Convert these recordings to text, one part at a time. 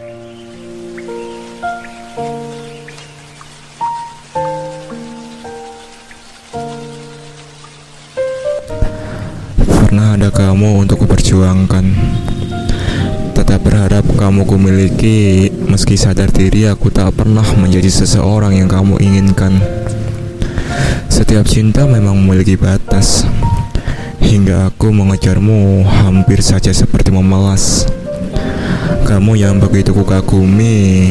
Pernah ada kamu untuk kuperjuangkan? Tetap berharap kamu kumiliki. Meski sadar diri aku tak pernah menjadi seseorang yang kamu inginkan. Setiap cinta memang memiliki batas. Hingga aku mengejarmu hampir saja seperti memelas Kamu yang begitu kukagumi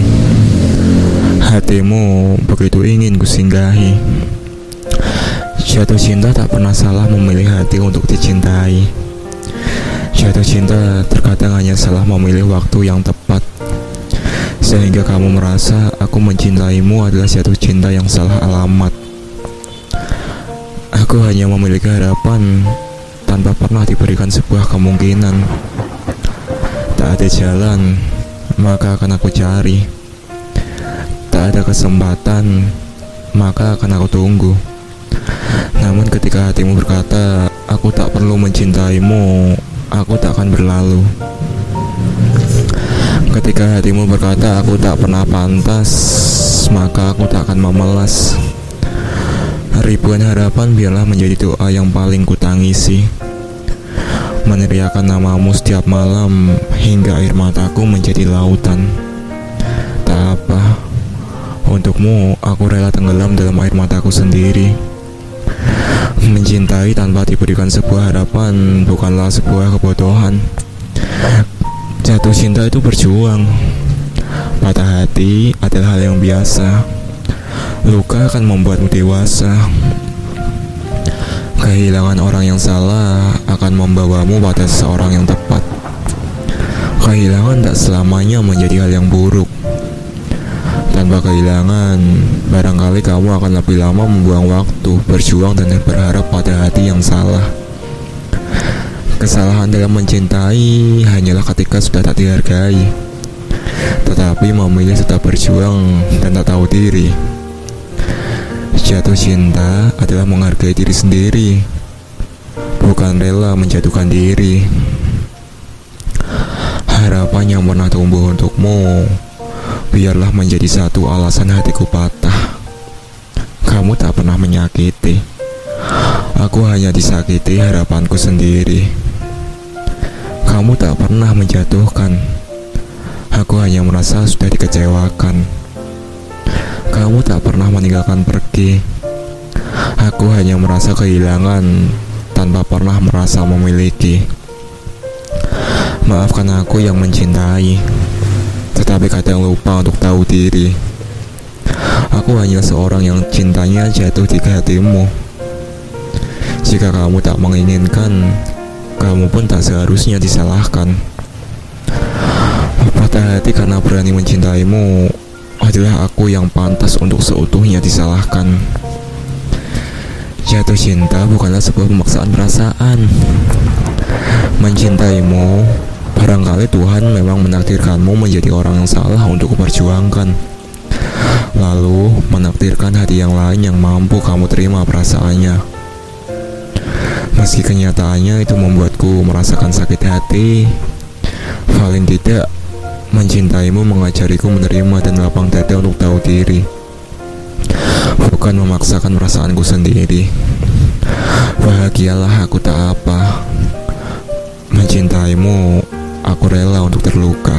Hatimu begitu ingin kusinggahi Jatuh cinta tak pernah salah memilih hati untuk dicintai. Jatuh cinta terkadang hanya salah memilih waktu yang tepat. Sehingga kamu merasa aku mencintaimu adalah jatuh cinta yang salah alamat. Aku hanya memiliki harapan tanpa pernah diberikan sebuah kemungkinan. Tak ada jalan, maka akan aku cari. Tak ada kesempatan, maka akan aku tunggu. Namun ketika hatimu berkata, aku tak perlu mencintaimu, aku tak akan berlalu. Ketika hatimu berkata, aku tak pernah pantas, maka aku tak akan memelas. Ribuan harapan biarlah menjadi doa yang paling kutangisi. Meneriakan namamu setiap malam hingga air mataku menjadi lautan. Tak apa, untukmu aku rela tenggelam dalam air mataku sendiri. Mencintai tanpa diberikan sebuah harapan bukanlah sebuah kebodohan. Jatuh cinta itu berjuang. Patah hati adalah hal yang biasa. Luka akan membuatmu dewasa. Kehilangan orang yang salah akan membawamu pada seseorang yang tepat. Kehilangan tak selamanya menjadi hal yang buruk. Tanpa kehilangan, barangkali kamu akan lebih lama membuang waktu, berjuang dan berharap pada hati yang salah. Kesalahan dalam mencintai hanyalah ketika sudah tak dihargai. Tetapi memilih tetap berjuang dan tak tahu diri. Jatuh cinta adalah menghargai diri sendiri, bukan rela menjatuhkan diri. Harapan yang pernah tumbuh untukmu biarlah menjadi satu alasan hatiku patah. Kamu tak pernah menyakiti. Aku hanya disakiti harapanku sendiri. Kamu tak pernah menjatuhkan. Aku hanya merasa sudah dikecewakan. Kamu tak pernah meninggalkan pergi. Aku hanya merasa kehilangan tanpa pernah merasa memiliki. Maafkan aku yang mencintai tetapi kadang lupa untuk tahu diri. Aku hanya seorang yang cintanya jatuh di hatimu. Jika kamu tak menginginkan, kamu pun tak seharusnya disalahkan. Patah hati karena berani mencintaimu adalah aku yang pantas untuk seutuhnya disalahkan. Jatuh cinta bukanlah sebuah pemaksaan perasaan. Mencintaimu Barangkali Tuhan memang menakdirkanmu menjadi orang yang salah untuk memperjuangkan. Lalu menakdirkan hati yang lain yang mampu kamu terima perasaannya. Meski kenyataannya itu membuatku merasakan sakit hati, paling tidak mencintaimu mengajariku menerima dan lapang dada untuk tahu diri. Bukan memaksakan perasaanku sendiri. Bahagialah aku tak apa. Mencintaimu Aku rela untuk terluka.